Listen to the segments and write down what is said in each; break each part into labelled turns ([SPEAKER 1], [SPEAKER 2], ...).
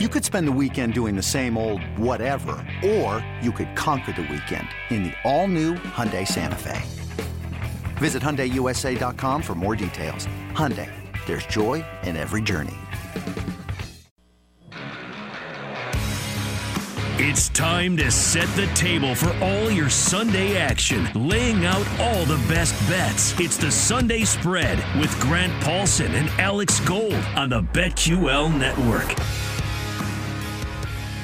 [SPEAKER 1] You could spend the weekend doing the same old whatever, or you could conquer the weekend in the all-new Hyundai Santa Fe. Visit HyundaiUSA.com for more details. Hyundai, there's joy in every journey.
[SPEAKER 2] It's time to set the table for all your Sunday action, laying out all the best bets. It's the Sunday Spread with Grant Paulsen and Alex Gold on the BetQL Network.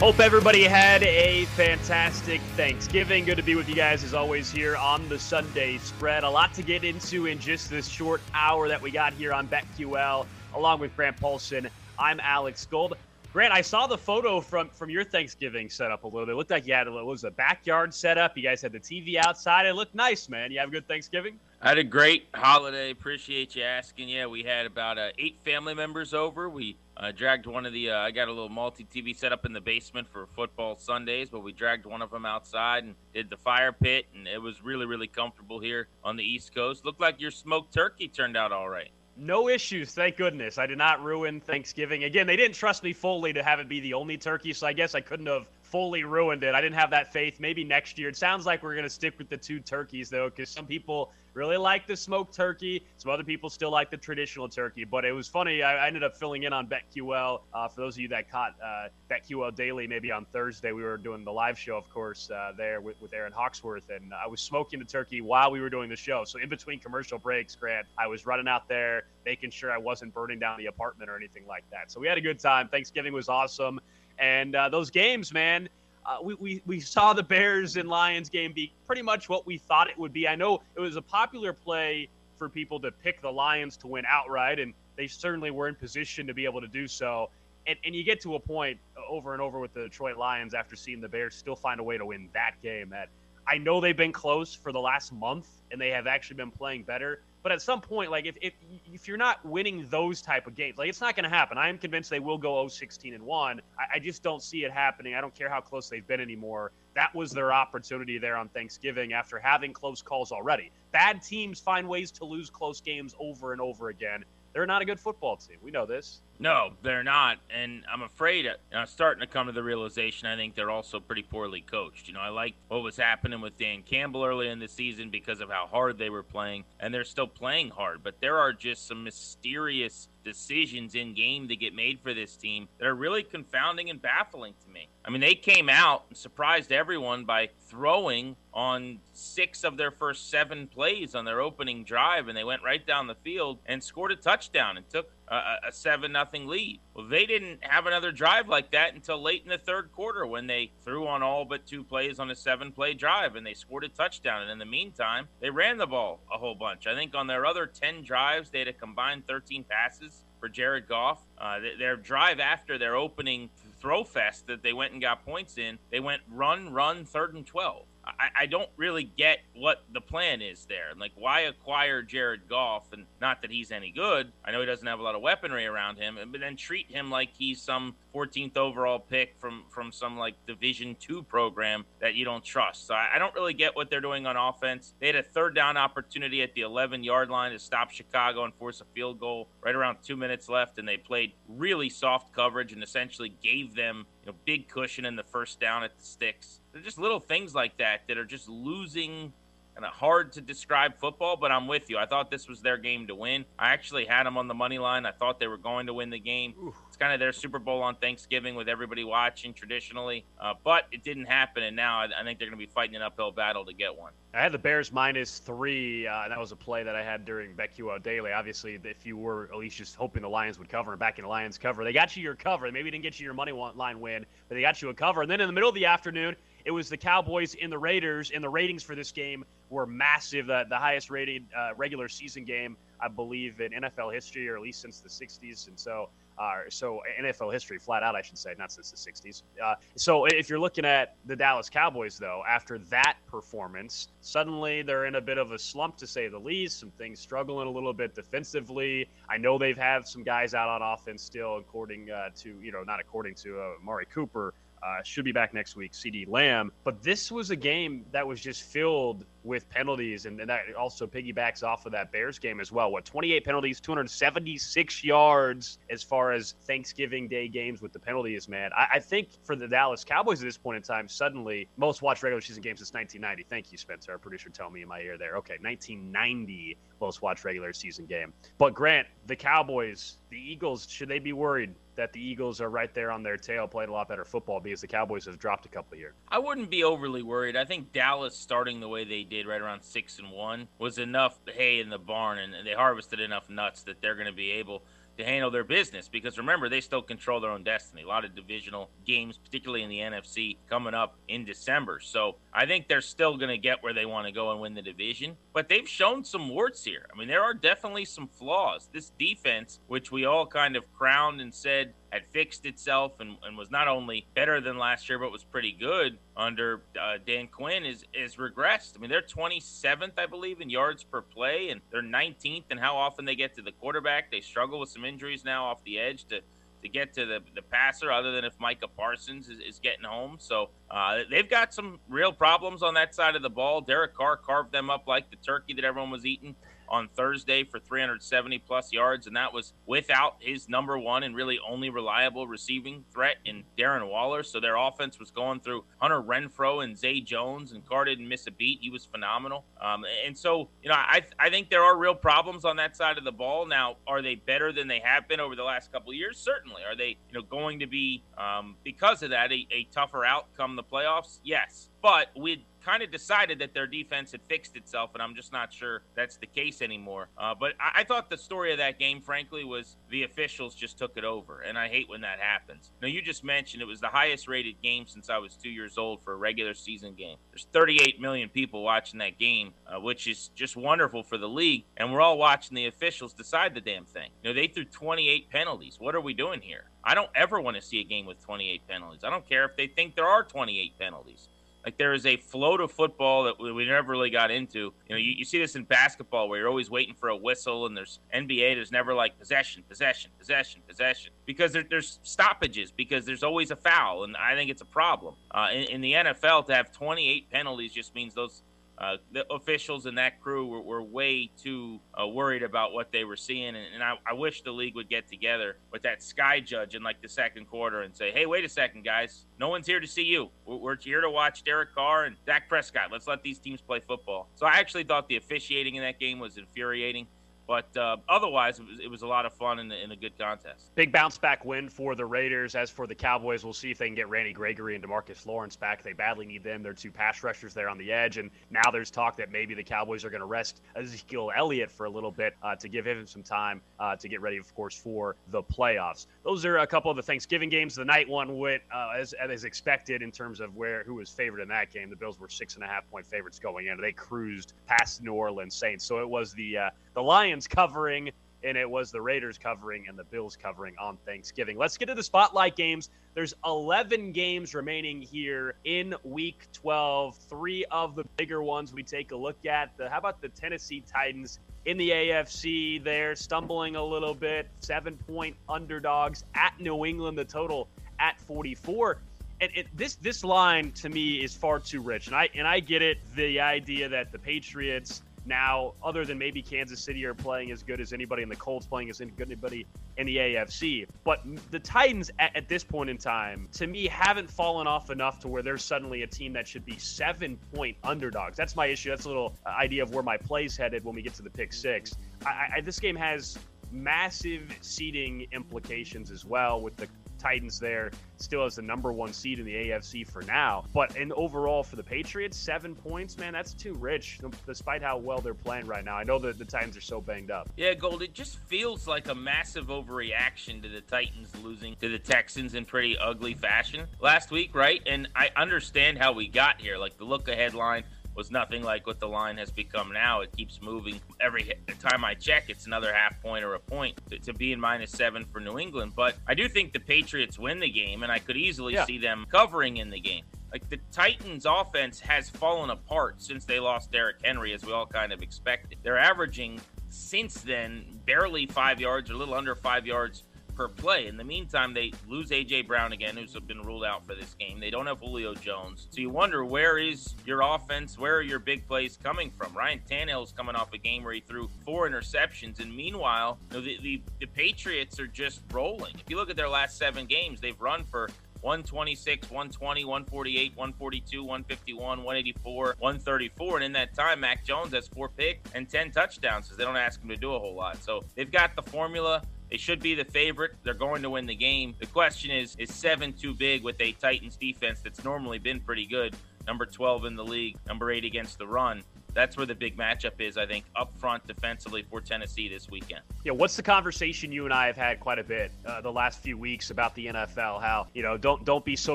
[SPEAKER 3] Hope everybody had a fantastic Thanksgiving. Good to be with you guys as always here on the Sunday spread. A lot to get into in just this short hour that we got here on BetQL, along with Grant Paulsen. I'm Alex Gold. Grant, I saw the photo from from your Thanksgiving setup a little bit. It looked like you had a, it was a backyard setup. You guys had the TV outside. It looked nice, man. You have a good Thanksgiving?
[SPEAKER 4] I had a great holiday. Appreciate you asking. Yeah, we had about uh, eight family members over. We uh, dragged one of the. Uh, I got a little multi TV set up in the basement for football Sundays, but we dragged one of them outside and did the fire pit, and it was really, really comfortable here on the East Coast. Looked like your smoked turkey turned out all right.
[SPEAKER 3] No issues, thank goodness. I did not ruin Thanksgiving. Again, they didn't trust me fully to have it be the only turkey, so I guess I couldn't have fully ruined it. I didn't have that faith. Maybe next year. It sounds like we're going to stick with the two turkeys, though, because some people really like the smoked turkey. Some other people still like the traditional turkey. But it was funny. I, I ended up filling in on BetQL. Uh, for those of you that caught uh, BetQL Daily, maybe on Thursday, we were doing the live show, of course, uh, there with, with Aaron Hawksworth. And I was smoking the turkey while we were doing the show. So in between commercial breaks, Grant, I was running out there, making sure I wasn't burning down the apartment or anything like that. So we had a good time. Thanksgiving was awesome. And uh, those games, man, uh, we, we, we saw the Bears and Lions game be pretty much what we thought it would be. I know it was a popular play for people to pick the Lions to win outright, and they certainly were in position to be able to do so. And, and you get to a point over and over with the Detroit Lions after seeing the Bears still find a way to win that game that I know they've been close for the last month and they have actually been playing better. But at some point, like if, if if you're not winning those type of games, like it's not going to happen. I am convinced they will go 0-16 and one. I, I just don't see it happening. I don't care how close they've been anymore. That was their opportunity there on Thanksgiving after having close calls already. Bad teams find ways to lose close games over and over again. They're not a good football team. We know this.
[SPEAKER 4] No, they're not, and I'm afraid I'm starting to come to the realization. I think they're also pretty poorly coached. You know, I like what was happening with Dan Campbell early in the season because of how hard they were playing, and they're still playing hard. But there are just some mysterious decisions in game that get made for this team that are really confounding and baffling to me. I mean, they came out and surprised everyone by throwing on six of their first seven plays on their opening drive, and they went right down the field and scored a touchdown and took a, seven nothing lead. Well, they didn't have another drive like that until late in the third quarter when they threw on all but two plays on a seven play drive and they scored a touchdown. And in the meantime, they ran the ball a whole bunch. I think on their other 10 drives, they had a combined 13 passes for Jared Goff. Uh, their drive after their opening throw fest that they went and got points in, they went run, run, third and 12. I, I, don't really get what the plan is there. Like, why acquire Jared Goff? And not that he's any good. I know he doesn't have a lot of weaponry around him, but then treat him like he's some 14th overall pick from from some like Division two program that you don't trust. So I, I don't really get what they're doing on offense. They had a third down opportunity at the 11 yard line to stop Chicago and force a field goal right around two minutes left, and they played really soft coverage and essentially gave them you know big cushion in the first down at the sticks. They're just little things like that that are just losing kind of hard to describe football, but I'm with you. I thought this was their game to win. I actually had them on the money line. I thought they were going to win the game. Ooh. It's kind of their Super Bowl on Thanksgiving with everybody watching traditionally, uh, but it didn't happen, and now I, I think they're going to be fighting an uphill battle to get one.
[SPEAKER 3] I had the Bears minus three. Uh, that was a play that I had during BetQL Daily. Obviously, if you were at least just hoping the Lions would cover and backing the Lions cover, they got you your cover. They maybe didn't get you your money line win, but they got you a cover. And then in the middle of the afternoon, it was the Cowboys and the Raiders, and the ratings for this game were massive. The, the highest rated uh, regular season game, I believe, in NFL history, or at least since the 60s. And so, uh, so NFL history, flat out, I should say, not since the 60s. Uh, so if you're looking at the Dallas Cowboys, though, after that performance, suddenly they're in a bit of a slump, to say the least. Some things struggling a little bit defensively. I know they've had some guys out on offense still, according uh, to, you know, not according to uh, Mari Cooper uh, should be back next week, CeeDee Lamb. But this was a game that was just filled with penalties, and, and, that also piggybacks off of that Bears game as well. What 28 penalties, 276 yards as far as Thanksgiving Day games with the penalties, man. I, I, think for the Dallas Cowboys at this point in time, suddenly most watched regular season games since 1990. Thank you, Spencer, our producer, tell me in my ear there. Okay, 1990 most watched regular season game. But Grant, the Cowboys, the Eagles, should they be worried that the Eagles are right there on their tail, playing a lot better football because the Cowboys have dropped a couple years?
[SPEAKER 4] I wouldn't be overly worried. I think Dallas starting the way they did, right around six and one, was enough hay in the barn, and they harvested enough nuts that they're going to be able to handle their business because remember they still control their own destiny. A lot of divisional games, particularly in the NFC, coming up in December. So I think they're still going to get where they want to go and win the division. But they've shown some warts here. I mean, there are definitely some flaws. This defense, which we all kind of crowned and said had fixed itself and, and was not only better than last year, but was pretty good under uh, Dan Quinn, is, is regressed. I mean, they're 27th, I believe, in yards per play, and they're 19th in how often they get to the quarterback. They struggle with some injuries now off the edge to to get to the, the passer, other than if Micah Parsons is, is getting home. So uh, they've got some real problems on that side of the ball. Derek Carr carved them up like the turkey that everyone was eating on Thursday for 370 plus yards, and that was without his number one and really only reliable receiving threat in Darren Waller. So their offense was going through Hunter Renfrow and Zay Jones, and Carr didn't miss a beat. He was phenomenal. Um, and so, you know, I, I think there are real problems on that side of the ball. Now, are they better than they have been over the last couple of years? Certainly. Are they, you know, going to be, um, because of that, a, a tougher outcome the playoffs? Yes. But we kind of decided that their defense had fixed itself, and I'm just not sure that's the case anymore. Uh, but I-, I, thought the story of that game, frankly, was the officials just took it over, and I hate when that happens. Now, you just mentioned it was the highest rated game since I was two years old for a regular season game. There's 38 million people watching that game, uh, which is just wonderful for the league, and we're all watching the officials decide the damn thing. You know, they threw 28 penalties. What are we doing here? I don't ever want to see a game with 28 penalties. I don't care if they think there are 28 penalties. Like there is a flow to football that we never really got into. You know, you, you see this in basketball where you're always waiting for a whistle, and there's NBA. There's never like possession, possession, possession, possession because there, there's stoppages because there's always a foul, and I think it's a problem. Uh, in, in the NFL, to have 28 penalties just means those uh, the officials and that crew were, were way too uh, worried about what they were seeing. And, and I, I, wish the league would get together with that sky judge in like the second quarter and say, hey, wait a second, guys. No one's here to see you. We're, we're here to watch Derek Carr and Dak Prescott. Let's let these teams play football. So I actually thought the officiating in that game was infuriating. But uh, otherwise, it was, it was, a lot of fun and, a good contest.
[SPEAKER 3] Big bounce back win for the Raiders. As for the Cowboys, we'll see if they can get Randy Gregory and Demarcus Lawrence back. They badly need them. They're two pass rushers there on the edge. And now there's talk that maybe the Cowboys are going to rest Ezekiel Elliott for a little bit uh, to give him some time uh, to get ready, of course, for the playoffs. Those are a couple of the Thanksgiving games. The night one went uh, as, as expected in terms of where who was favored in that game. The Bills were six and a half point favorites going in. They cruised past New Orleans Saints. So it was the uh, the Lions covering, and it was the Raiders covering and the Bills covering on Thanksgiving. Let's get to the spotlight games. There's 11 games remaining here in Week 12. Three of the bigger ones we take a look at. The, how about the Tennessee Titans in the AFC? They're stumbling a little bit. Seven point underdogs at New England. The total at 44 and it, this this line to me is far too rich, and I and I get it. The idea that the Patriots now, other than maybe Kansas City, are playing as good as anybody, and the Colts playing as good as anybody in the AFC. But the Titans, at, at, this point in time, to me, haven't fallen off enough to where they're suddenly a team that should be seven point underdogs. That's my issue. That's a little uh, idea of where my play's headed when we get to the pick six. I, I, this game has massive seeding implications as well with the Titans there still has the number one seed in the AFC for now. But in overall for the Patriots, seven points, man, that's too rich, despite how well they're playing right now. I know that the Titans are so banged up.
[SPEAKER 4] Yeah, Gold, it just feels like a massive overreaction to the Titans losing to the Texans in pretty ugly fashion last week, right? And I understand how we got here. Like the look ahead line was nothing like what the line has become now. It keeps moving. Every time I check, it's another half point or a point to, to be in minus seven for New England. But I do think the Patriots win the game, and I could easily yeah. see them covering in the game. Like the Titans' offense has fallen apart since they lost Derrick Henry, as we all kind of expected. They're averaging since then barely five yards, or a little under five yards per play. In the meantime, they lose A.J. Brown again, who's been ruled out for this game. They don't have Julio Jones. So you wonder where is your offense? Where are your big plays coming from? Ryan Tannehill's coming off a game where he threw four interceptions. And meanwhile, you know, the, the, the Patriots are just rolling. If you look at their last seven games, they've run for 126, 120, 148, 142, 151, 184, 134. And in that time, Mac Jones has four picks and 10 touchdowns because they don't ask him to do a whole lot. So they've got the formula. They should be the favorite. They're going to win the game. The question is, is seven too big with a Titans defense that's normally been pretty good? Number 12 in the league, number eight against the run that's where the big matchup is, I think, up front defensively for Tennessee this weekend.
[SPEAKER 3] Yeah, what's the conversation you and I have had quite a bit uh, the last few weeks about the NFL? How you know don't don't be so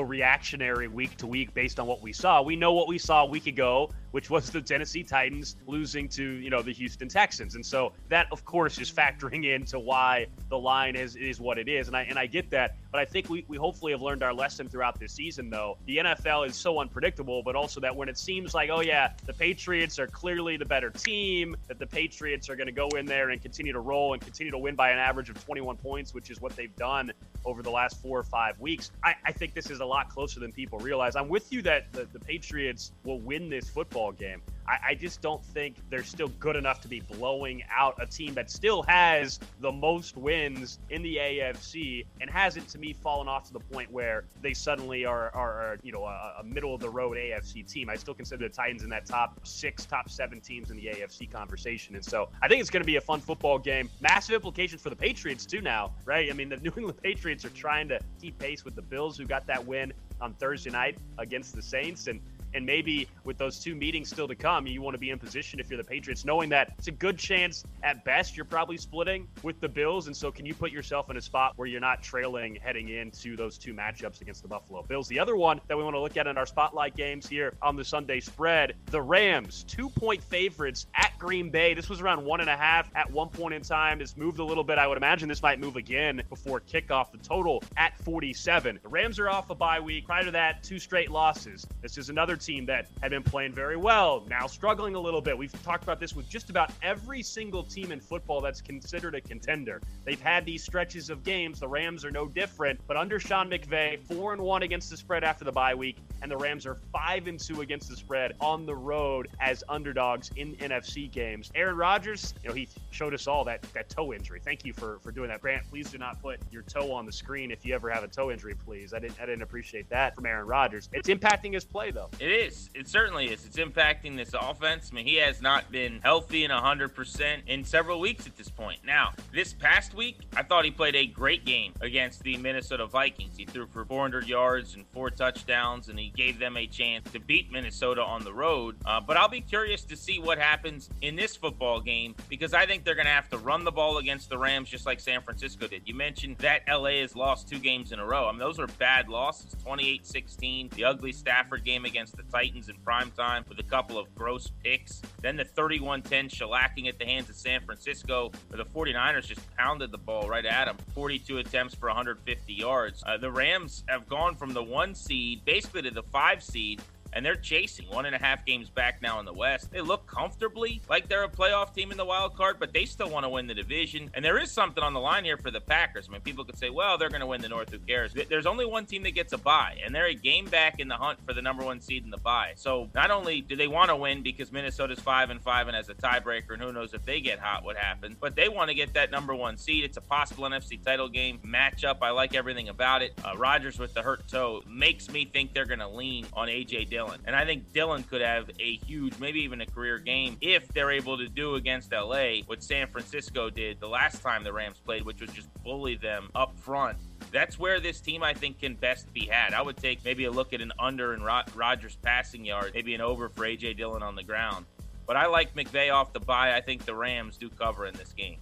[SPEAKER 3] reactionary week to week based on what we saw. We know what we saw a week ago, which was the Tennessee Titans losing to you know the Houston Texans, and so that of course is factoring into why the line is is what it is, and I and I get that, but I think we we hopefully have learned our lesson throughout this season. Though the NFL is so unpredictable, but also that when it seems like oh yeah the Patriots are clearly the better team, that the Patriots are going to go in there and continue to roll and continue to win by an average of 21 points, which is what they've done over the last four or five weeks. I, I think this is a lot closer than people realize. I'm with you that the, the Patriots will win this football game. I, I just don't think they're still good enough to be blowing out a team that still has the most wins in the AFC and hasn't, to me, fallen off to the point where they suddenly are, are, are you know, a, a middle of the road AFC team. I still consider the Titans in that top six, top seven teams in the AFC conversation. And so I think it's going to be a fun football game. Massive implications for the Patriots, too, now, right? I mean, the New England Patriots are trying to keep pace with the Bills, who got that win on Thursday night against the Saints. And and maybe with those two meetings still to come, you want to be in position if you're the Patriots, knowing that it's a good chance at best you're probably splitting with the Bills. And so, can you put yourself in a spot where you're not trailing heading into those two matchups against the Buffalo Bills? The other one that we want to look at in our spotlight games here on the Sunday spread the Rams, two point favorites at Green Bay. This was around one and a half at one point in time. It's moved a little bit. I would imagine this might move again before kickoff. The total at 47. The Rams are off a bye week. Prior to that, two straight losses. This is another team that had been playing very well, now struggling a little bit. We've talked about this with just about every single team in football that's considered a contender. They've had these stretches of games. The Rams are no different, but under Sean McVay, 4 and 1 against the spread after the bye week, and the Rams are 5 and 2 against the spread on the road as underdogs in NFC games. Aaron Rodgers, you know, he showed us all that that toe injury. Thank you for for doing that. Grant, please do not put your toe on the screen if you ever have a toe injury, please. I didn't I didn't appreciate that from Aaron Rodgers. It's impacting his play though.
[SPEAKER 4] Is. It certainly is. It's impacting this offense. I mean, he has not been healthy and 100% in several weeks at this point. Now, this past week, I thought he played a great game against the Minnesota Vikings. He threw for 400 yards and four touchdowns, and he gave them a chance to beat Minnesota on the road. Uh, but I'll be curious to see what happens in this football game because I think they're going to have to run the ball against the Rams just like San Francisco did. You mentioned that LA has lost two games in a row. I mean, those are bad losses 28 16, the ugly Stafford game against the Titans in prime time with a couple of gross picks. Then the 31 10 shellacking at the hands of San Francisco, where the 49ers just pounded the ball right at them. 42 attempts for 150 yards. Uh, the Rams have gone from the one seed basically to the five seed and they're chasing one and a half games back now in the West. They look comfortably like they're a playoff team in the wild card, but they still want to win the division. And there is something on the line here for the Packers. I mean, people could say, well, they're going to win the North. Who cares? There's only one team that gets a bye, and they're a game back in the hunt for the number one seed in the bye. So not only do they want to win because Minnesota's five and five and has a tiebreaker, and who knows if they get hot, what happens, but they want to get that number one seed. It's a possible NFC title game matchup. I like everything about it. Uh, Rodgers with the hurt toe makes me think they're going to lean on AJ Dillon. Dillon. And I think Dillon could have a huge, maybe even a career game if they're able to do against LA what San Francisco did the last time the Rams played, which was just bully them up front. That's where this team, I think, can best be had. I would take maybe a look at an under in Rodgers' passing yard, maybe an over for AJ Dillon on the ground. But I like McVay off the bye. I think the Rams do cover in this game.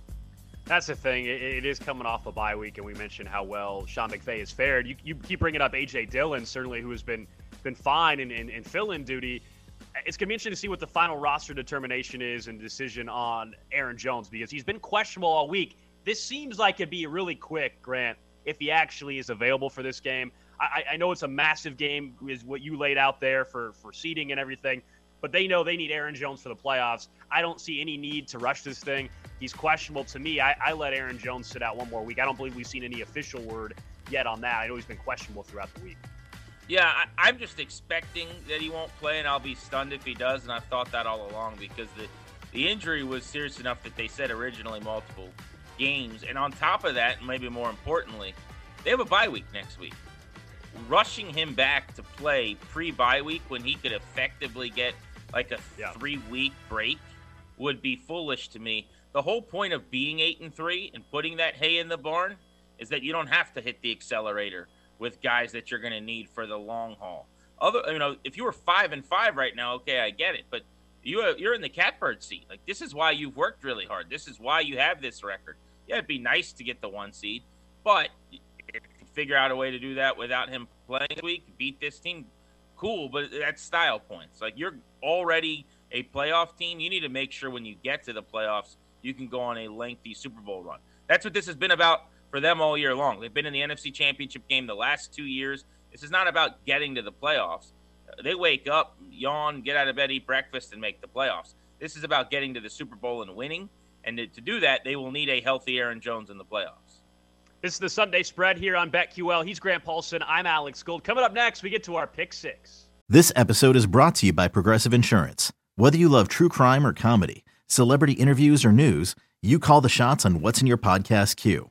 [SPEAKER 3] That's the thing. It, it is coming off a bye week, and we mentioned how well Sean McVay has fared. You, you keep bringing up AJ Dillon, certainly, who has been been fine in, in, in fill-in duty. It's going to be interesting to see what the final roster determination is and decision on Aaron Jones because he's been questionable all week. This seems like it'd be really quick, Grant, if he actually is available for this game. I, I know it's a massive game, is what you laid out there for for seeding and everything, but they know they need Aaron Jones for the playoffs. I don't see any need to rush this thing. he's questionable to me. I, I let Aaron Jones sit out one more week. I don't believe we've seen any official word yet on that. I know he's been questionable throughout the week.
[SPEAKER 4] Yeah, I, am just expecting that he won't play, and I'll be stunned if he does. And I've thought that all along because the the injury was serious enough that they said originally multiple games. And on top of that, maybe more importantly, they have a bye week next week. Rushing him back to play pre bye week when he could effectively get like a yeah. three week break would be foolish to me. The whole point of being eight and three and putting that hay in the barn is that you don't have to hit the accelerator with guys that you're going to need for the long haul. Other, you know, if you were five and five right now, okay, I get it, but you you're in the catbird seat. Like this is why you've worked really hard. This is why you have this record. Yeah, it'd be nice to get the one seed, but figure out a way to do that without him playing this week, beat this team, cool. But that's style points. Like you're already a playoff team. You need to make sure when you get to the playoffs, you can go on a lengthy Super Bowl run. That's what this has been about for them all year long. They've been in the NFC Championship game the last two years. This is not about getting to the playoffs. They wake up, yawn, get out of bed, eat breakfast, and make the playoffs. This is about getting to the Super Bowl and winning. And to, to do that, they will need a healthy Aaron Jones in the playoffs.
[SPEAKER 3] This is the Sunday spread here on BetQL. He's Grant Paulsen. I'm Alex Gold. Coming up next, we get to our pick six.
[SPEAKER 5] This episode is brought to you by Progressive Insurance. Whether you love true crime or comedy, celebrity interviews or news, you call the shots on what's in your podcast queue.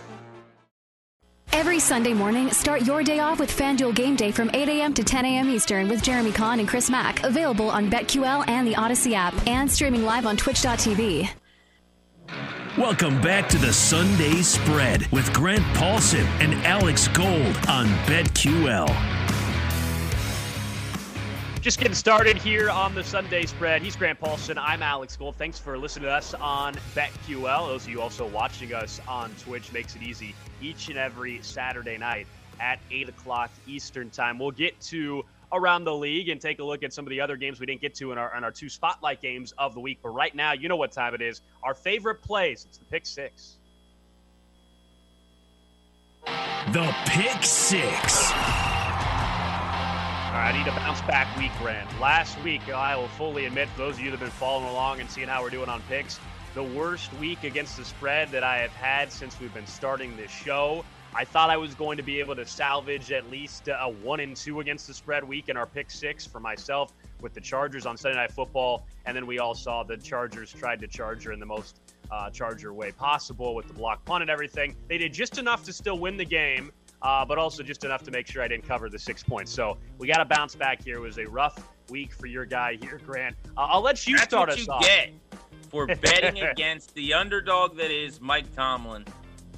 [SPEAKER 6] Every Sunday morning, start your day off with FanDuel Game Day from 8 a.m. to 10 a.m. Eastern with Jeremy Kahn and Chris Mack. Available on BetQL and the Audacy app, and streaming live on Twitch.tv.
[SPEAKER 2] Welcome back to the Sunday Spread with Grant Paulsen and Alex Gold on BetQL.
[SPEAKER 3] Just getting started here on the Sunday spread. He's Grant Paulsen. I'm Alex Gold. Thanks for listening to us on BetQL. Those of you also watching us on Twitch makes it easy each and every Saturday night at 8 o'clock Eastern Time. We'll get to around the league and take a look at some of the other games we didn't get to in our, in our two spotlight games of the week. But right now, you know what time it is. Our favorite plays. It's the pick six.
[SPEAKER 2] The pick six.
[SPEAKER 3] All right, I need a bounce back week, Grant. Last week, I will fully admit, for those of you that have been following along and seeing how we're doing on picks, the worst week against the spread that I have had since we've been starting this show. I thought I was going to be able to salvage at least a one and two against the spread week in our pick six for myself with the Chargers on Sunday Night Football, and then we all saw the Chargers tried to Charger in the most uh, Charger way possible with the block punt and everything. They did just enough to still win the game, uh, but also just enough to make sure I didn't cover the six points. So we got to bounce back here. It was a rough week for your guy here, Grant. Uh, I'll let you
[SPEAKER 4] That's
[SPEAKER 3] start
[SPEAKER 4] what
[SPEAKER 3] us
[SPEAKER 4] you
[SPEAKER 3] off.
[SPEAKER 4] Get for betting against the underdog that is Mike Tomlin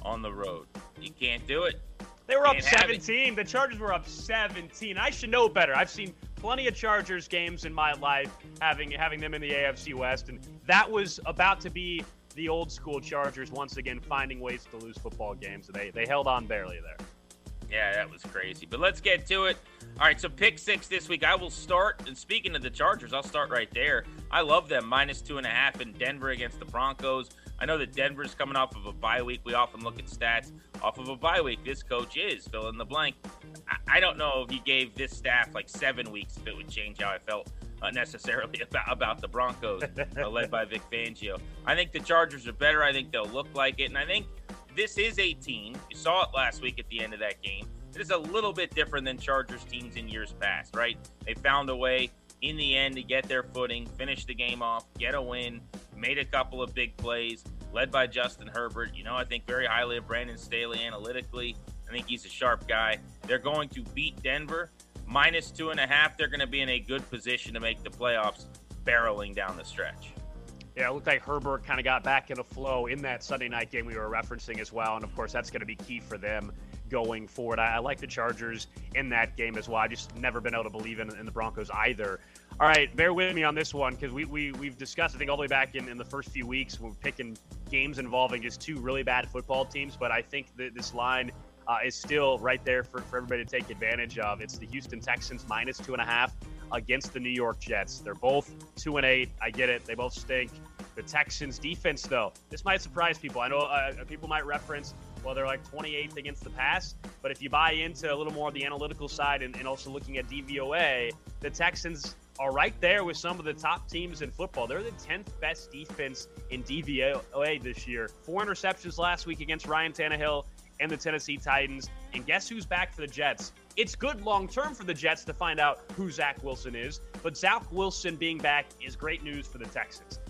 [SPEAKER 4] on the road. You can't do it.
[SPEAKER 3] They were
[SPEAKER 4] Can't
[SPEAKER 3] up 17. The Chargers were up 17. I should know better. I've seen plenty of Chargers games in my life, having having them in the AFC West, and that was about to be the old school Chargers once again finding ways to lose football games. They they held on barely there.
[SPEAKER 4] Yeah, that was crazy. But let's get to it. All right, so pick six this week. I will start. And speaking of the Chargers, I'll start right there. I love them minus two and a half in Denver against the Broncos. I know that Denver's coming off of a bye week. We often look at stats off of a bye week. This coach is fill in the blank. I, don't know if you gave this staff like seven weeks if it would change how I felt uh, necessarily about, about the Broncos, uh, led by Vic Fangio. I think the Chargers are better. I think they'll look like it, and I think this is a team. You saw it last week at the end of that game. It is a little bit different than Chargers teams in years past, right? They found a way in the end to get their footing, finish the game off, get a win, made a couple of big plays, led by Justin Herbert. You know, I think very highly of Brandon Staley analytically. I think he's a sharp guy. They're going to beat Denver minus two and a half. They're going to be in a good position to make the playoffs, barreling down the stretch.
[SPEAKER 3] Yeah, it looked like Herbert kind of got back in a flow in that Sunday night game we were referencing as well. And of course, that's going to be key for them going forward. I, I, like the Chargers in that game as well. I just never been able to believe in, in the Broncos either. All right, bear with me on this one because we, we, we've discussed, I think, all the way back in, in the first few weeks, we're picking games involving just two really bad football teams. But I think that this line uh, is still right there for, for everybody to take advantage of. It's the Houston Texans minus two and a half against the New York Jets. They're both two and eight. I get it. They both stink. The Texans defense, though, this might surprise people. I know uh, people might reference well, they're like 28th against the pass. But if you buy into a little more of the analytical side and, and also looking at DVOA, the Texans are right there with some of the top teams in football. They're the 10th best defense in DVOA this year. Four interceptions last week against Ryan Tannehill and the Tennessee Titans. And guess who's back for the Jets? It's good long term for the Jets to find out who Zach Wilson is, but Zach Wilson being back is great news for the Texans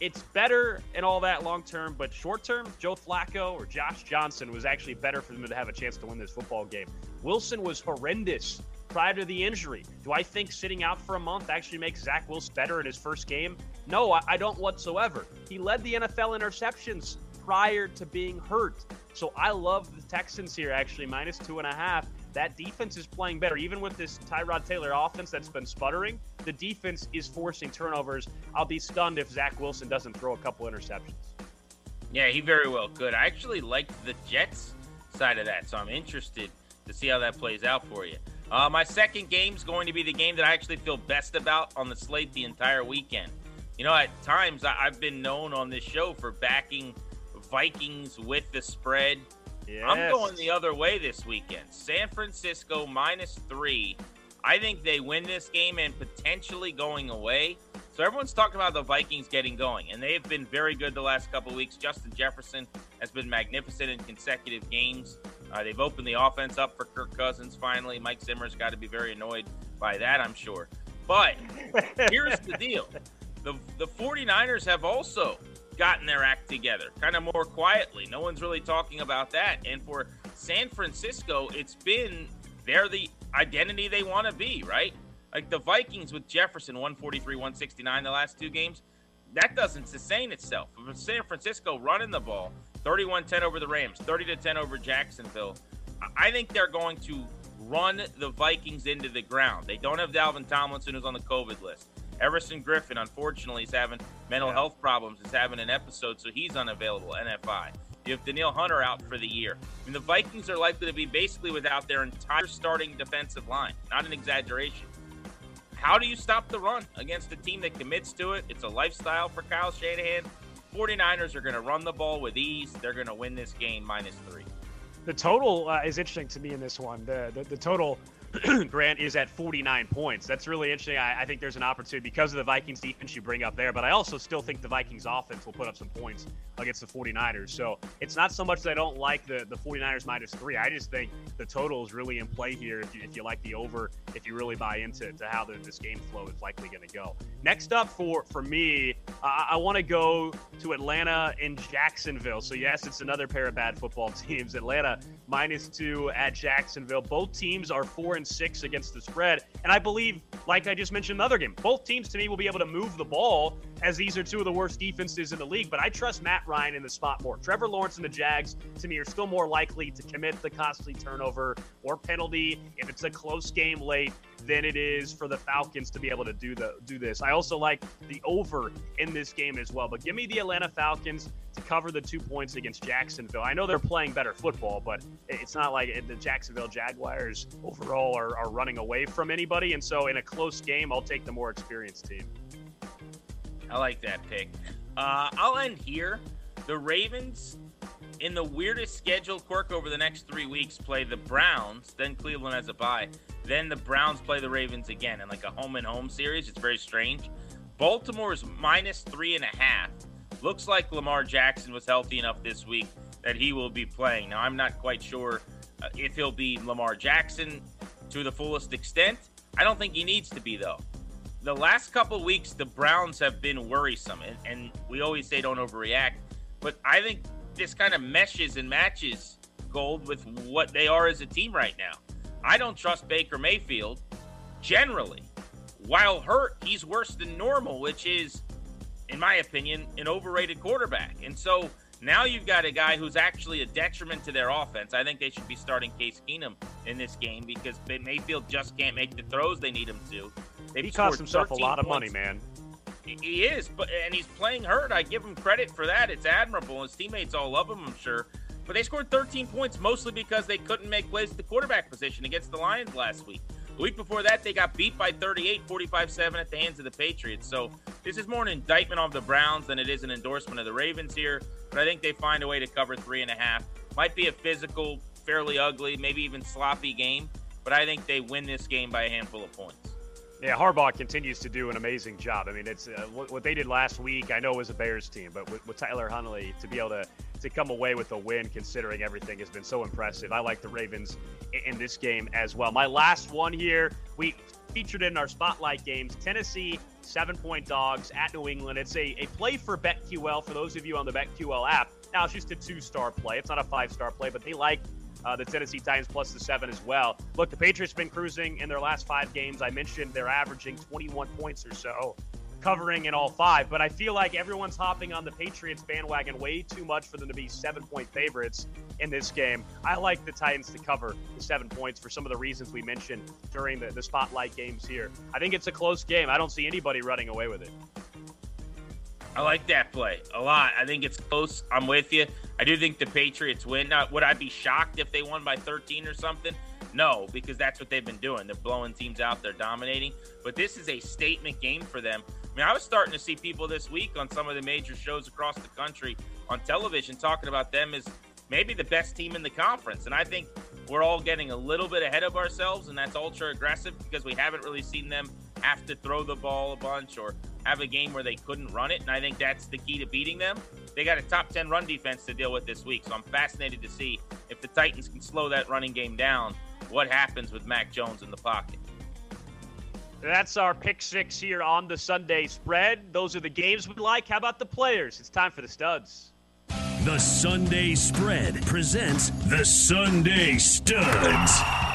[SPEAKER 3] it's better and all that long term, but short term, Joe Flacco or Josh Johnson was actually better for them to have a chance to win this football game. Wilson was horrendous prior to the injury. Do I think sitting out for a month actually makes Zach Wilson better in his first game? No, I, don't whatsoever. He led the NFL interceptions prior to being hurt. So I love the Texans here, actually, minus two and a half that defense is playing better. Even with this Tyrod Taylor offense that's been sputtering, the defense is forcing turnovers. I'll be stunned if Zach Wilson doesn't throw a couple interceptions.
[SPEAKER 4] Yeah, he very well could. I actually like the Jets side of that, so I'm interested to see how that plays out for you. Uh, my second game is going to be the game that I actually feel best about on the slate the entire weekend. You know, at times I've been known on this show for backing Vikings with the spread Yes. I'm going the other way this weekend. San Francisco minus three. I think they win this game and potentially going away. So everyone's talking about the Vikings getting going, and they have been very good the last couple weeks. Justin Jefferson has been magnificent in consecutive games. Uh, they've opened the offense up for Kirk Cousins finally. Mike Zimmer's got to be very annoyed by that, I'm sure. But here's the deal the, the 49ers have also gotten their act together, kind of more quietly. No one's really talking about that. And for San Francisco, it's been they're the identity they want to be, right? Like the Vikings with Jefferson 143, 169 the last two games, that doesn't sustain itself. For San Francisco running the ball, 31 10 over the Rams, 30 to 10 over Jacksonville, I think they're going to run the Vikings into the ground. They don't have Dalvin Tomlinson, who's on the COVID list. Everson Griffen, unfortunately, is having mental yeah. health problems. Is having an episode, so he's unavailable. NFI. You have Danielle Hunter out for the year. I mean, the Vikings are likely to be basically without their entire starting defensive line. Not an exaggeration. How do you stop the run against a team that commits to it? It's a lifestyle for Kyle Shanahan. 49ers are going to run the ball with ease. They're going to win this game minus three.
[SPEAKER 3] The total uh, is interesting to me in this one. The, the, the total Grant is at 49 points. That's really interesting. I, I, think there's an opportunity because of the Vikings defense you bring up there, but I also still think the Vikings offense will put up some points against the 49ers. So it's not so much that I don't like the, the 49ers minus three. I just think the total is really in play here if you, if you like the over, if you really buy into to how the, this game flow is likely going to go. Next up for, for me, I want to go to Atlanta and Jacksonville. So, yes, it's another pair of bad football teams. Atlanta minus two at Jacksonville. Both teams are four and six against the spread. And I believe, like I just mentioned the other game, both teams to me will be able to move the ball as these are two of the worst defenses in the league. But I trust Matt Ryan in the spot more. Trevor Lawrence and the Jags, to me, are still more likely to commit the costly turnover or penalty if it's a close game late than it is for the Falcons to be able to do the do this. I also like the over in this game as well. But give me the Atlanta Falcons cover the two points against Jacksonville. I know they're playing better football, but it's not like the Jacksonville Jaguars overall are, are running away from anybody. And so in a close game, I'll take the more experienced team.
[SPEAKER 4] I like that pick. Uh, I'll end here. The Ravens, in the weirdest schedule quirk over the next three weeks, play the Browns, then Cleveland has a bye. Then the Browns play the Ravens again in like a home and home series. It's very strange. Baltimore's minus three and a half. Looks like Lamar Jackson was healthy enough this week that he will be playing. Now, I'm not quite sure uh, if he'll be Lamar Jackson to the fullest extent. I don't think he needs to be, though the last couple weeks, the Browns have been worrisome, and, and we always say don't overreact, but I think this kind of meshes and matches Gold, with what they are as a team right now. I don't trust Baker Mayfield generally. While hurt, he's worse than normal, which is, in my opinion, an overrated quarterback. And so now you've got a guy who's actually a detriment to their offense. I think they should be starting Case Keenum in this game because Mayfield just can't make the throws they need him to.
[SPEAKER 3] They've he cost himself a lot of money, man.
[SPEAKER 4] He is, but and he's playing hurt. I give him credit for that. It's admirable. His teammates all love him, I'm sure. But they scored 13 points mostly because they couldn't make plays at the quarterback position against the Lions last week. The week before that, they got beat by 38, 45 7 at the hands of the Patriots. So this is more an indictment of the Browns than it is an endorsement of the Ravens here. But I think they find a way to cover three and a half. Might be a physical, fairly ugly, maybe even sloppy game. But I think they win this game by a handful of points.
[SPEAKER 3] Yeah, Harbaugh continues to do an amazing job. I mean, it's uh, what, they did last week. I know it was a Bears team, but with, with, Tyler Huntley to be able to to come away with a win, considering everything, has been so impressive. I like the Ravens in, in this game as well. My last one here, we featured in our spotlight games. Tennessee seven point dogs at New England. It's a, a play for BetQL for those of you on the BetQL app. Now it's just a two star play. It's not a five star play, but they like uh, the Tennessee Titans plus the seven as well. Look, the Patriots been cruising in their last five games. I mentioned they're averaging 21 points or so, covering in all five. But I feel like everyone's hopping on the Patriots bandwagon way too much for them to be seven point favorites in this game. I like the Titans to cover the seven points for some of the reasons we mentioned during the, the spotlight games here. I think it's a close game. I don't see anybody running away with it.
[SPEAKER 4] I like that play a lot. I think it's close. I'm with you. I do think the Patriots win. Now, would I be shocked if they won by 13 or something? No, because that's what they've been doing. They're blowing teams out, they're dominating. But this is a statement game for them. I mean, I was starting to see people this week on some of the major shows across the country on television talking about them as maybe the best team in the conference. And I think we're all getting a little bit ahead of ourselves, and that's ultra aggressive because we haven't really seen them have to throw the ball a bunch or have a game where they couldn't run it. And I think that's the key to beating them. They got a top 10 run defense to deal with this week. So I'm fascinated to see if the Titans can slow that running game down, what happens with Mac Jones in the pocket.
[SPEAKER 3] That's our pick six here on the Sunday spread. Those are the games we like. How about the players? It's time for the studs.
[SPEAKER 2] The Sunday spread presents the Sunday studs
[SPEAKER 3] going to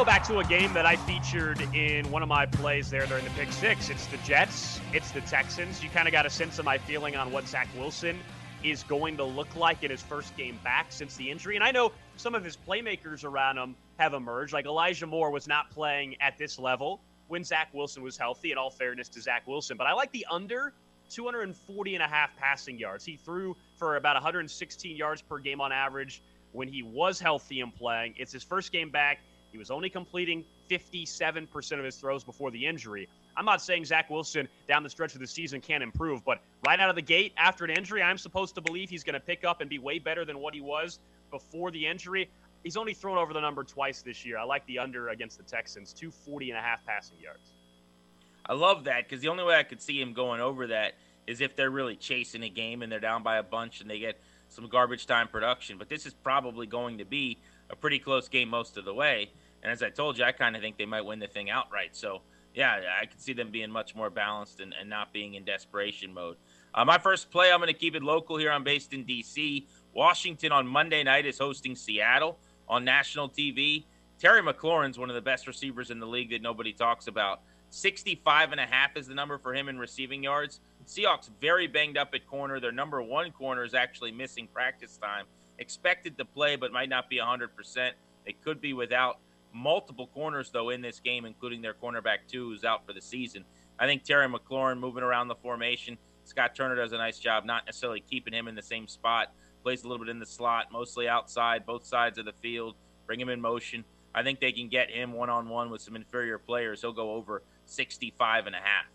[SPEAKER 3] go back to a game that I featured in one of my plays there during the pick six. It's the Jets, it's the Texans. You kind of got a sense of my feeling on what Zach Wilson is going to look like in his first game back since the injury. And I know some of his playmakers around him have emerged. Like Elijah Moore was not playing at this level when Zach Wilson was healthy, in all fairness to Zach Wilson. But I like the under 240 and a half passing yards. He threw for about 116 yards per game on average when he was healthy and playing. It's his first game back. He was only completing 57% of his throws before the injury. I'm not saying Zach Wilson down the stretch of the season can't improve, but right out of the gate after an injury, I'm supposed to believe he's going to pick up and be way better than what he was before the injury. He's only thrown over the number twice this year. I like the under against the Texans, 240 and a half passing yards.
[SPEAKER 4] I love that because the only way I could see him going over that is if they're really chasing a game and they're down by a bunch and they get some garbage time production. But this is probably going to be a pretty close game most of the way. And as I told you, I kind of think they might win the thing outright. So, yeah, I could see them being much more balanced and, and not being in desperation mode. Uh, my first play, I'm going to keep it local here. I'm based in D.C. Washington on Monday night is hosting Seattle on national TV. Terry McLaurin's one of the best receivers in the league that nobody talks about. 65 and a half is the number for him in receiving yards. Seahawks very banged up at corner. Their number one corner is actually missing practice time. Expected to play, but might not be 100%. They could be without multiple corners, though, in this game, including their cornerback, two, who's out for the season. I think Terry McLaurin moving around the formation. Scott Turner does a nice job, not necessarily keeping him in the same spot. Plays a little bit in the slot, mostly outside, both sides of the field. Bring him in motion. I think they can get him one on one with some inferior players. He'll go over 65 and a half.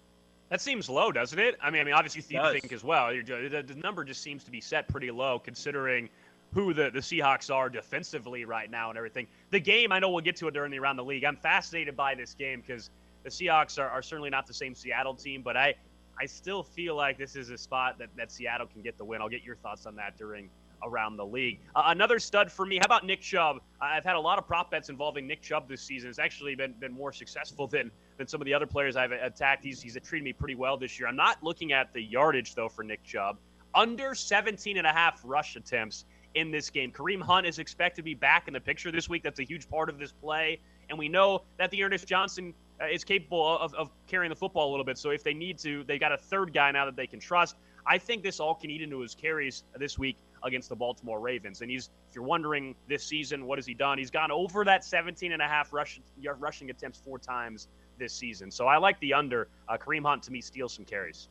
[SPEAKER 3] That seems low, doesn't it? I mean, I mean, obviously you think as well. The, the number just seems to be set pretty low, considering who the, the Seahawks are defensively right now and everything. The game, I know we'll get to it during the around the league. I'm fascinated by this game because the Seahawks are, are certainly not the same Seattle team, but I I still feel like this is a spot that, that Seattle can get the win. I'll get your thoughts on that during around the league. Uh, another stud for me. How about Nick Chubb? I've had a lot of prop bets involving Nick Chubb this season. It's actually been, been more successful than than some of the other players I've attacked. He's, he's treated me pretty well this year. I'm not looking at the yardage, though, for Nick Chubb. Under 17 and a half rush attempts in this game. Kareem Hunt is expected to be back in the picture this week. That's a huge part of this play. And we know that the Ernest Johnson uh, is capable of, of carrying the football a little bit. So if they need to, they got a third guy now that they can trust. I think this all can eat into his carries this week against the Baltimore Ravens. And he's, if you're wondering this season, what has he done? He's gone over that 17 and a half rush, rushing attempts four times this season. So I like the under. Uh, Kareem Hunt to me steals some carries.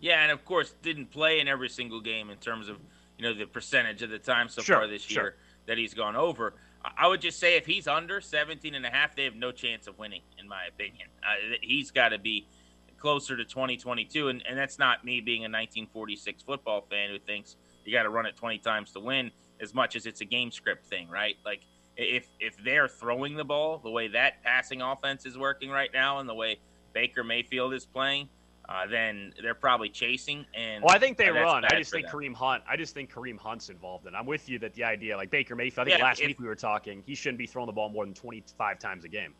[SPEAKER 4] Yeah, and of course didn't play in every single game in terms of you know the percentage of the time so
[SPEAKER 3] sure,
[SPEAKER 4] far this
[SPEAKER 3] sure.
[SPEAKER 4] year that he's gone over. I would just say if he's under 17 and a half, they have no chance of winning, in my opinion. Uh, he's got to be closer to 2022, and, and that's not me being a 1946 football fan who thinks you got to run it 20 times to win as much as it's a game script thing, right? Like if if they're throwing the ball the way that passing offense is working right now, and the way Baker Mayfield is playing, uh, then they're probably chasing. And
[SPEAKER 3] well, I think they
[SPEAKER 4] uh,
[SPEAKER 3] run. I just think
[SPEAKER 4] them.
[SPEAKER 3] Kareem Hunt. I just think Kareem Hunt's involved, and I'm with you that the idea, like Baker Mayfield. I think
[SPEAKER 4] Yeah,
[SPEAKER 3] last
[SPEAKER 4] if-
[SPEAKER 3] week we were talking, he shouldn't be throwing the ball more than 25 times a game.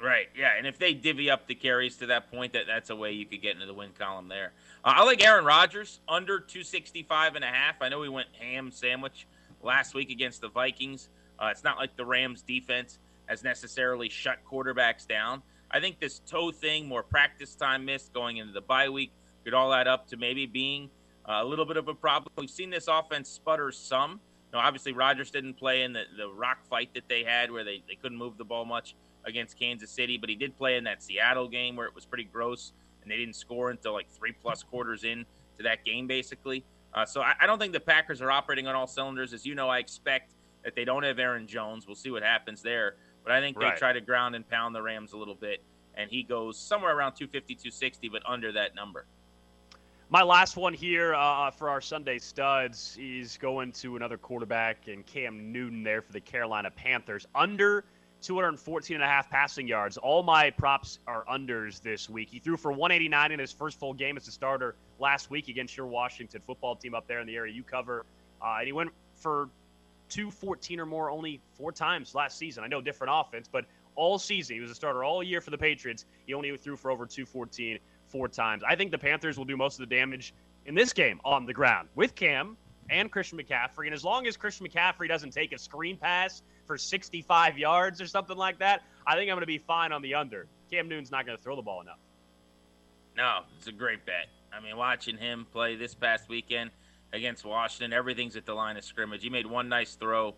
[SPEAKER 4] Right, yeah, and if they divvy up the carries to that point, that that's a way you could get into the win column there. Uh, I like Aaron Rodgers under 265 and a half. I know we went ham sandwich last week against the Vikings. Uh, it's not like the Rams defense has necessarily shut quarterbacks down. I think this toe thing, more practice time missed going into the bye week, could all add up to maybe being uh, a little bit of a problem. We've seen this offense sputter some. Now, obviously, Rodgers didn't play in the, the rock fight that they had where they, they couldn't move the ball much against Kansas City, but he did play in that Seattle game where it was pretty gross and they didn't score until like three plus quarters in to that game, basically. Uh, so I, I don't think the Packers are operating on all cylinders. As you know, I expect that they don't have Aaron Jones. We'll see what happens there. But I think
[SPEAKER 3] Right.
[SPEAKER 4] they try to ground and pound the Rams a little bit, and he goes somewhere around 250, 260, but under that number.
[SPEAKER 3] My last one here uh, for our Sunday studs is going to another quarterback and Cam Newton there for the Carolina Panthers. Under 214 and a half passing yards. All my props are unders this week. He threw for 189 in his first full game as a starter last week against your Washington football team up there in the area you cover. Uh, and he went for 214 or more only four times last season. I know different offense, but all season he was a starter all year for the Patriots. He only threw for over 214 four times. I think the Panthers will do most of the damage in this game on the ground with Cam and Christian McCaffrey. And as long as Christian McCaffrey doesn't take a screen pass for 65 yards or something like that, I think I'm going to be fine on the under. Cam Newton's not going to throw the ball enough.
[SPEAKER 4] No, it's a great bet. I mean, watching him play this past weekend against Washington, everything's at the line of scrimmage. He made one nice throw,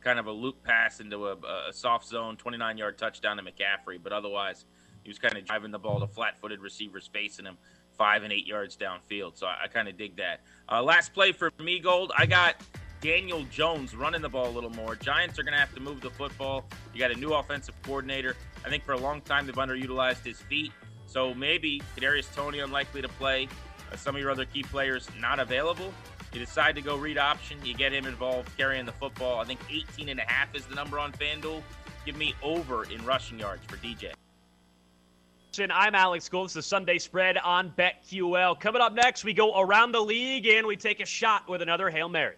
[SPEAKER 4] kind of a loop pass into a, a soft zone, 29 yard touchdown to McCaffrey, but otherwise, he was kind of driving the ball to flat footed receivers facing him five and eight yards downfield. So I, I kind of dig that. Uh, last play for me, Gold. I got Daniel Jones running the ball a little more. Giants are going to have to move the football. You got a new offensive coordinator. I think for a long time they've underutilized his feet. So maybe Kadarius Toney unlikely to play. Uh, some of your other key players not available. You decide to go read option. You get him involved carrying the football. I think 18 and a half is the number on FanDuel. Give me over in rushing yards for DJ.
[SPEAKER 3] I'm Alex Gold. This is the Sunday spread on BetQL. Coming up next, we go around the league and we take a shot with another Hail Mary.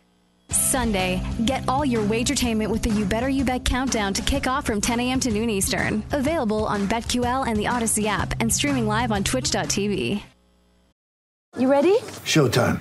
[SPEAKER 6] Sunday, get all your wagertainment with the You Better You Bet countdown to kick off from 10 a.m. to noon Eastern. Available on BetQL and the Audacy app and streaming live on twitch.tv.
[SPEAKER 7] You ready?
[SPEAKER 8] Showtime.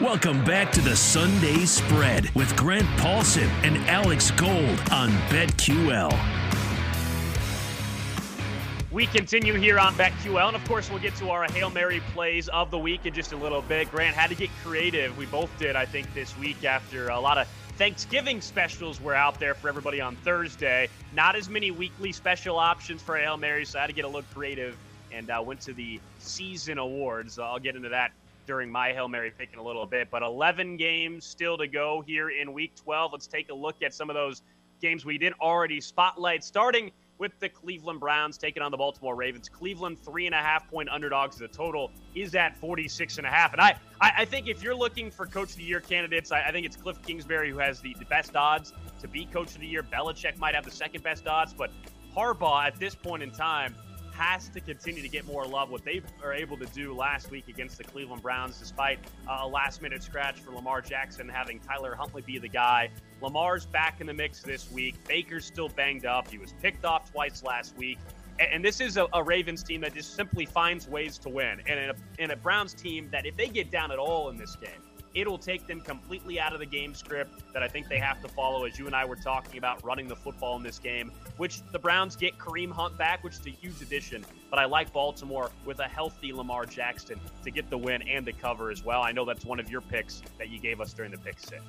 [SPEAKER 2] Welcome back to the Sunday Spread with Grant Paulsen and Alex Gold on BetQL.
[SPEAKER 3] We continue here on BetQL, and of course, we'll get to our Hail Mary plays of the week in just a little bit. Grant had to get creative. We both did, I think, this week after a lot of Thanksgiving specials were out there for everybody on Thursday. Not as many weekly special options for Hail Mary, so I had to get a little creative and uh, went to the season awards. I'll get into that during my Hail Mary pick in a little bit. But 11 games still to go here in week 12. Let's take a look at some of those games we didn't already spotlight, starting with the Cleveland Browns taking on the Baltimore Ravens. Cleveland three and a half point underdogs. The total is at 46 and a half. And I, I, I think if you're looking for Coach of the Year candidates, I, I think it's Cliff Kingsbury who has the, the best odds to be Coach of the Year. Belichick might have the second best odds, but Harbaugh at this point in time has to continue to get more love. What they are able to do last week against the Cleveland Browns, despite a last minute scratch for Lamar Jackson, having Tyler Huntley be the guy. Lamar's back in the mix this week. Baker's still banged up. He was picked off twice last week. And this is a, a Ravens team that just simply finds ways to win. And in a, in a Browns team that, if they get down at all in this game, it'll take them completely out of the game script that I think they have to follow, as you and I were talking about running the football in this game, which the Browns get Kareem Hunt back, which is a huge addition. But I like Baltimore with a healthy Lamar Jackson to get the win and the cover as well. I know that's one of your picks that you gave us during the pick six.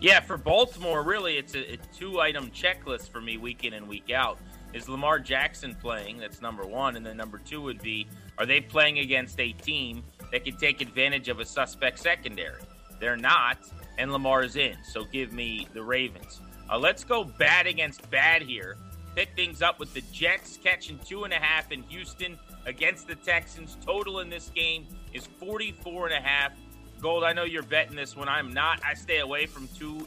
[SPEAKER 4] Yeah, for Baltimore, really, it's a, a two item checklist for me week in and week out. Is Lamar Jackson playing? That's number one. And then number two would be are they playing against a team that can take advantage of a suspect secondary? They're not, and Lamar's in. So give me the Ravens. Uh, let's go bad against bad here. Pick things up with the Jets catching two and a half in Houston against the Texans. Total in this game is 44 and a half. Gold, I know you're betting this when I'm not. I stay away from two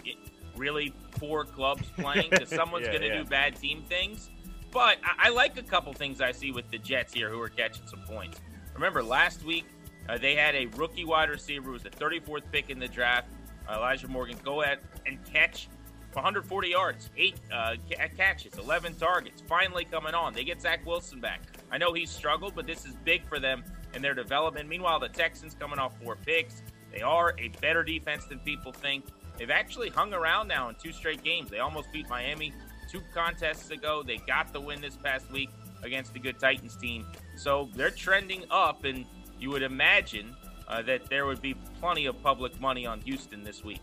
[SPEAKER 4] really poor clubs playing because someone's yeah, going to yeah. do bad team things. But I, I, like a couple things I see with the Jets here who are catching some points. Remember, last week uh, they had a rookie wide receiver who was the 34th pick in the draft, Elijah Morgan, go ahead and catch 140 yards, eight uh, catches, 11 targets, finally coming on. They get Zach Wilson back. I know he's struggled, but this is big for them and their development. Meanwhile, the Texans coming off four picks. They are a better defense than people think. They've actually hung around now in two straight games. They almost beat Miami two contests ago. They got the win this past week against the good Titans team. So they're trending up, and you would imagine uh, that there would be plenty of public money on Houston this week.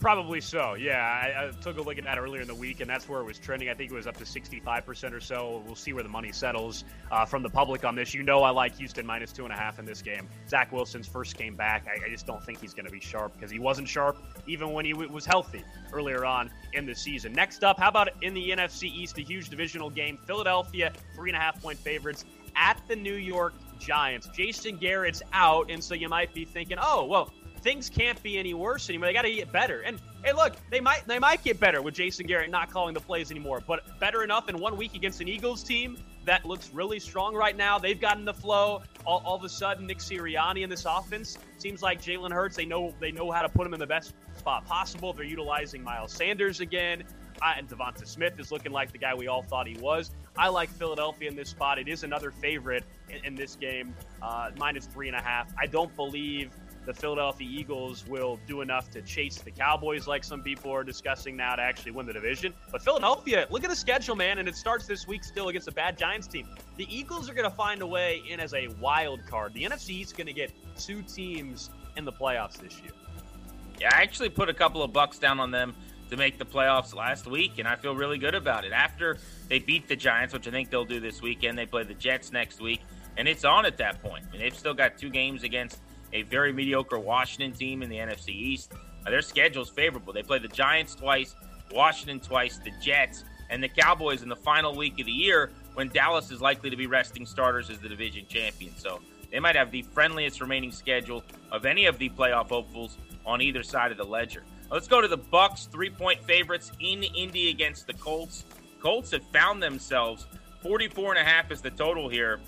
[SPEAKER 3] Probably so. Yeah, I, I, took a look at that earlier in the week, and that's where it was trending. I think it was up to 65% or so. We'll see where the money settles uh, from the public on this. You know, I like Houston minus two and a half in this game. Zach Wilson's first game back. I, I just don't think he's going to be sharp because he wasn't sharp even when he w- was healthy earlier on in the season. Next up, how about in the NFC East, a huge divisional game? Philadelphia, three and a half point favorites at the New York Giants. Jason Garrett's out, and so you might be thinking, oh, well, things can't be any worse anymore. They got to get better. And hey, look, they might they might get better with Jason Garrett not calling the plays anymore. But better enough in one week against an Eagles team that looks really strong right now. They've gotten the flow. All, all of a sudden, Nick Sirianni in this offense seems like Jalen Hurts. They know they know how to put him in the best spot possible. They're utilizing Miles Sanders again. And Devonta Smith is looking like the guy we all thought he was. I like Philadelphia in this spot. It is another favorite in, in this game, uh, minus three and a half. I don't believe the Philadelphia Eagles will do enough to chase the Cowboys like some people are discussing now to actually win the division. But Philadelphia, look at the schedule, man, and it starts this week still against a bad Giants team. The Eagles are going to find a way in as a wild card. The NFC is going to get two teams in the playoffs this year.
[SPEAKER 4] Yeah, I actually put a couple of bucks down on them to make the playoffs last week, and I feel really good about it. After they beat the Giants, which I think they'll do this weekend, they play the Jets next week, and it's on at that point. I mean, they've still got two games against a very mediocre Washington team in the NFC East. Uh, their schedule's favorable. They play the Giants twice, Washington twice, the Jets, and the Cowboys in the final week of the year when Dallas is likely to be resting starters as the division champion. So they might have the friendliest remaining schedule of any of the playoff hopefuls on either side of the ledger. Let's go to the Bucks, three-point favorites in Indy against the Colts. Colts have found themselves 44 and a half is the total here.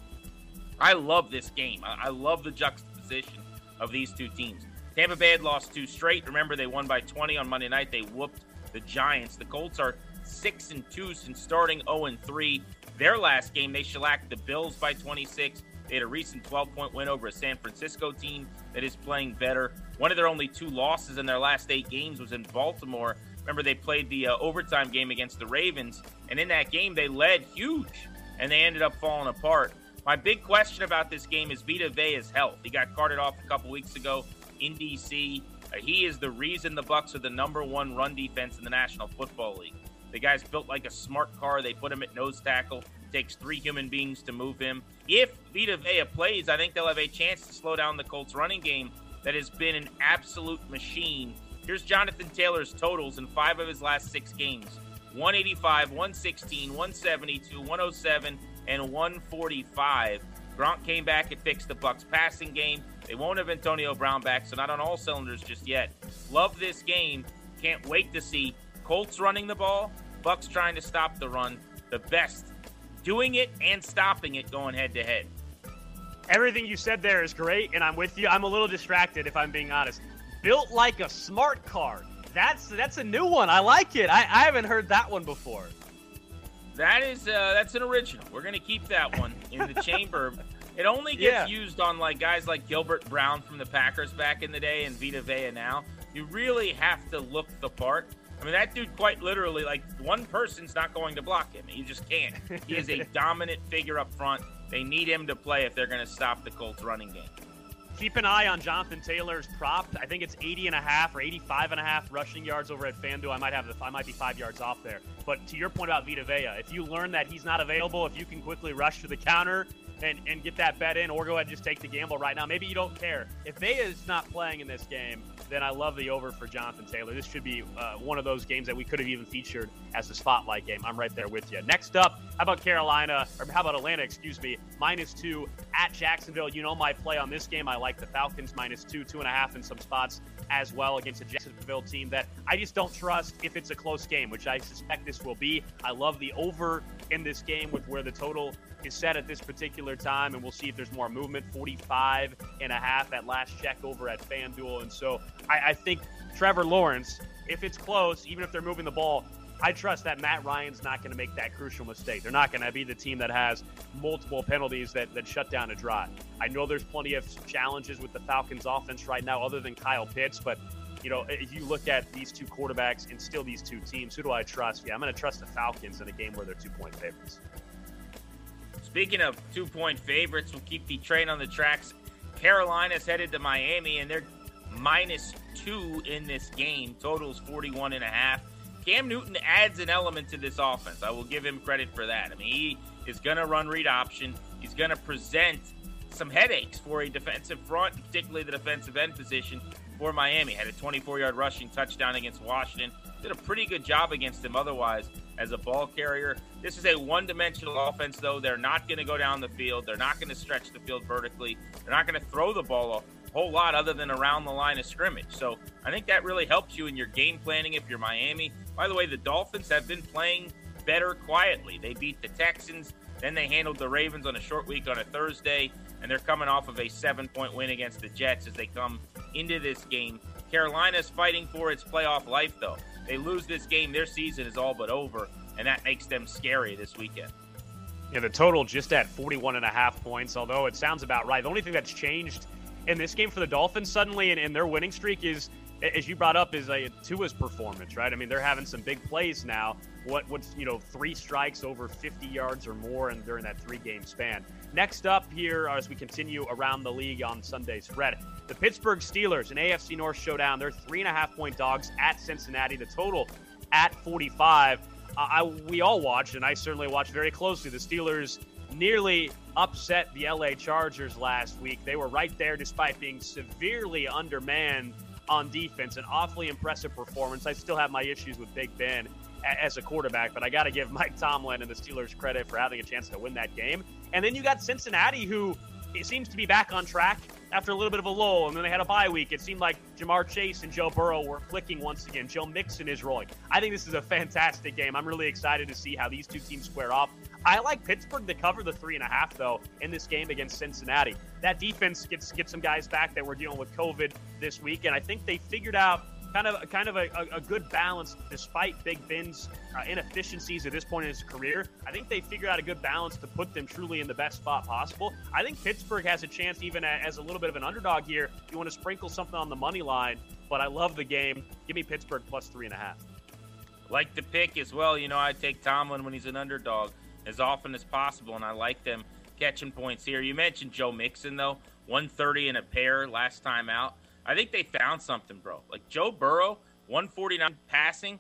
[SPEAKER 4] I love this game. I love the juxtaposition of these two teams. Tampa Bay had lost two straight. Remember, they won by 20 on Monday night. They whooped the Giants. The Colts are six and two since starting 0 and three. Their last game, they shellacked the Bills by 26. They had a recent 12 point win over a San Francisco team that is playing better. One of their only two losses in their last eight games was in Baltimore. Remember, they played the uh, overtime game against the Ravens, and in that game, they led huge and they ended up falling apart. My big question about this game is Vita Vea's health. He got carted off a couple weeks ago in DC. Uh, he is the reason the Bucks are the number one run defense in the National Football League. The guy's built like a smart car. They put him at nose tackle. Takes three human beings to move him. If Vita Vea plays, I think they'll have a chance to slow down the Colts running game that has been an absolute machine. Here's Jonathan Taylor's totals in five of his last six games 185, 116, 172, 107, and 145. Gronk came back and fixed the Bucks passing game. They won't have Antonio Brown back, so not on all cylinders just yet. Love this game. Can't wait to see Colts running the ball, Bucks trying to stop the run. The best doing it and stopping it going head to head.
[SPEAKER 3] Everything you said there is great, and I'm with you. I'm a little distracted if I'm being honest. Built like a smart car. That's that's a new one. I like it. I, I haven't heard that one before.
[SPEAKER 4] That is uh, that's an original. We're gonna keep that one in the chamber. It only gets yeah. used on like guys like Gilbert Brown from the Packers back in the day and Vita Vea now. You really have to look the part. I mean, that dude quite literally, like, one person's not going to block him. He just can't. He is a dominant figure up front. They need him to play if they're going to stop the Colts running game.
[SPEAKER 3] Keep an eye on Jonathan Taylor's prop. I think it's 80 and a half or 85 and a half rushing yards over at FanDuel. I might have the, I might be five yards off there. But to your point about Vita Vea, if you learn that he's not available, if you can quickly rush to the counter and, and get that bet in, or go ahead and just take the gamble right now. Maybe you don't care. If Vea is not playing in this game, then I love the over for Jonathan Taylor. This should be uh, one of those games that we could have even featured as a spotlight game. I'm right there with you. Next up, how about Carolina, or how about Atlanta, excuse me, minus two at Jacksonville. You know my play on this game. I like the Falcons minus two, two and a half in some spots as well against a Jacksonville team that I just don't trust if it's a close game, which I suspect this will be. I love the over in this game with where the total is set at this particular time, and we'll see if there's more movement. 45 and a half at last check over at FanDuel. And so I, I think Trevor Lawrence, if it's close, even if they're moving the ball, I trust that Matt Ryan's not going to make that crucial mistake. They're not going to be the team that has multiple penalties that, that shut down a drive. I know there's plenty of challenges with the Falcons offense right now, other than Kyle Pitts, but you know, if you look at these two quarterbacks and still these two teams, who do I trust? Yeah, I'm going to trust the Falcons in a game where they're two point favorites.
[SPEAKER 4] Speaking of two point favorites, we'll keep the train on the tracks. Carolina's headed to Miami, and they're minus two in this game. Totals 41 and a half. Cam Newton adds an element to this offense. I will give him credit for that. I mean, he is going to run read option. He's going to present some headaches for a defensive front, particularly the defensive end position for Miami. Had a 24 yard rushing touchdown against Washington. Did a pretty good job against him otherwise as a ball carrier. This is a one dimensional offense, though. They're not going to go down the field. They're not going to stretch the field vertically. They're not going to throw the ball whole lot other than around the line of scrimmage. So I think that really helps you in your game planning if you're Miami. By the way, the Dolphins have been playing better quietly. They beat the Texans, then they handled the Ravens on a short week on a Thursday, and they're coming off of a seven point win against the Jets as they come into this game. Carolina's fighting for its playoff life, though. They lose this game, their season is all but over, and that makes them scary this weekend.
[SPEAKER 3] Yeah, the total just at 41 and a half points, although it sounds about right. The only thing that's changed in this game for the Dolphins suddenly and in their winning streak is as you brought up, is a Tua's performance, right? I mean, they're having some big plays now. What what's you know three strikes over 50 yards or more, and during that three game span. Next up here, as we continue around the league on Sunday's spread, the Pittsburgh Steelers, an AFC North showdown. They're three and a half point dogs at Cincinnati. The total at 45. Uh, I, we all watched, and I certainly watched very closely. The Steelers nearly upset the LA Chargers last week. They were right there despite being severely undermanned on defense. An awfully impressive performance. I still have my issues with Big Ben as a quarterback, but I got to give Mike Tomlin and the Steelers credit for having a chance to win that game. And then you got Cincinnati, who seems to be back on track after a little bit of a lull, and then they had a bye week. It seemed like Ja'Marr Chase and Joe Burrow were clicking once again. Joe Mixon is rolling. I think this is a fantastic game. I'm really excited to see how these two teams square off. I like Pittsburgh to cover the three and a half though in this game against Cincinnati. That defense gets gets some guys back that were dealing with COVID this week, and I think they figured out kind of kind of a, a, good balance despite Big Ben's uh, inefficiencies at this point in his career. I think they figured out a good balance to put them truly in the best spot possible. I think Pittsburgh has a chance, even as a little bit of an underdog here. You want to sprinkle something on the money line, but I love the game. Give me Pittsburgh plus three and a half.
[SPEAKER 4] Like the pick as well. You know, I take Tomlin when he's an underdog. As often as possible, and I like them catching points here. You mentioned Joe Mixon, though, 130 in a pair last time out. I think they found something, bro. Like Joe Burrow, 149 passing.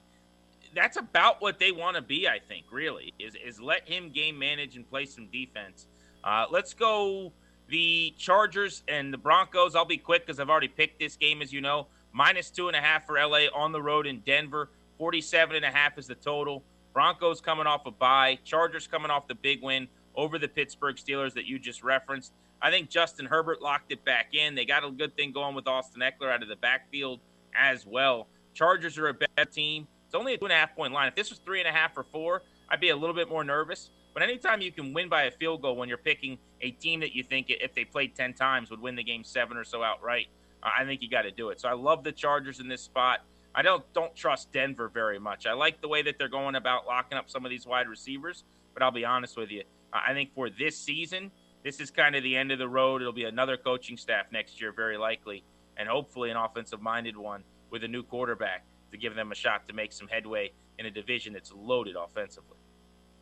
[SPEAKER 4] That's about what they want to be, I think, really, is, is let him game manage and play some defense. Uh, let's go the Chargers and the Broncos. I'll be quick because I've already picked this game, as you know. Minus two and a half for LA on the road in Denver. 47 and a half is the total. Broncos coming off a bye. Chargers coming off the big win over the Pittsburgh Steelers that you just referenced. I think Justin Herbert locked it back in. They got a good thing going with Austin Ekeler out of the backfield as well. Chargers are a better team. It's only a two and a half point line. If this was three and a half or four, I'd be a little bit more nervous. But anytime you can win by a field goal when you're picking a team that you think, if they played 10 times, would win the game seven or so outright, I think you got to do it. So I love the Chargers in this spot. I don't don't trust Denver very much. I like the way that they're going about locking up some of these wide receivers, but I'll be honest with you. I think for this season, this is kind of the end of the road. It'll be another coaching staff next year, very likely, and hopefully an offensive minded one with a new quarterback to give them a shot to make some headway in a division that's loaded offensively.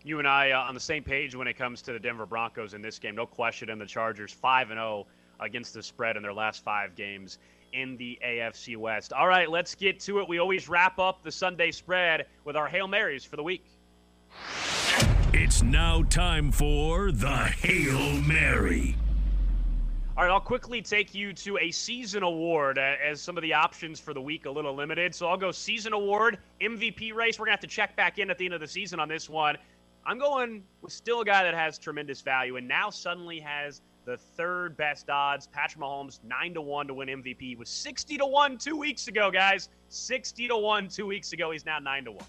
[SPEAKER 3] You and I uh, on the same page when it comes to the Denver Broncos in this game. No question. And the Chargers 5 and 0 against the spread in their last five games in the AFC West. All right, let's get to it. We always wrap up the Sunday spread with our Hail Marys for the week.
[SPEAKER 2] It's now time for the Hail Mary.
[SPEAKER 3] All right, I'll quickly take you to a season award uh, as some of the options for the week a little limited. So I'll go season award, MVP race. We're going to have to check back in at the end of the season on this one. I'm going with still a guy that has tremendous value and now suddenly has the third best odds. Patrick Mahomes, 9 to 1 to win MVP. Was 60 to 1 two weeks ago, guys. 60 to 1 two weeks ago. He's now 9 to 1.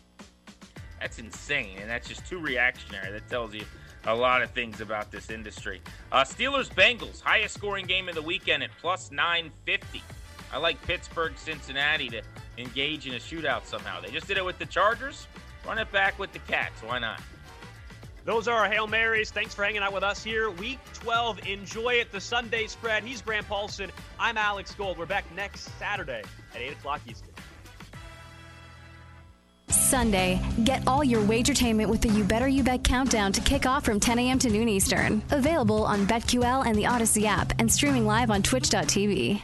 [SPEAKER 4] That's insane. And that's just too reactionary. That tells you a lot of things about this industry. Uh, Steelers Bengals, highest scoring game of the weekend at plus 950. I like Pittsburgh Cincinnati to engage in a shootout somehow. They just did it with the Chargers. Run it back with the Cats. Why not?
[SPEAKER 3] Those are our Hail Marys. Thanks for hanging out with us here. Week 12. Enjoy it. The Sunday spread. He's Grant Paulsen. I'm Alex Gold. We're back next Saturday at 8 o'clock Eastern.
[SPEAKER 6] Sunday, get all your wagertainment with the You Better You Bet countdown to kick off from 10 a.m. to noon Eastern. Available on BetQL and the Audacy app and streaming live on twitch.tv.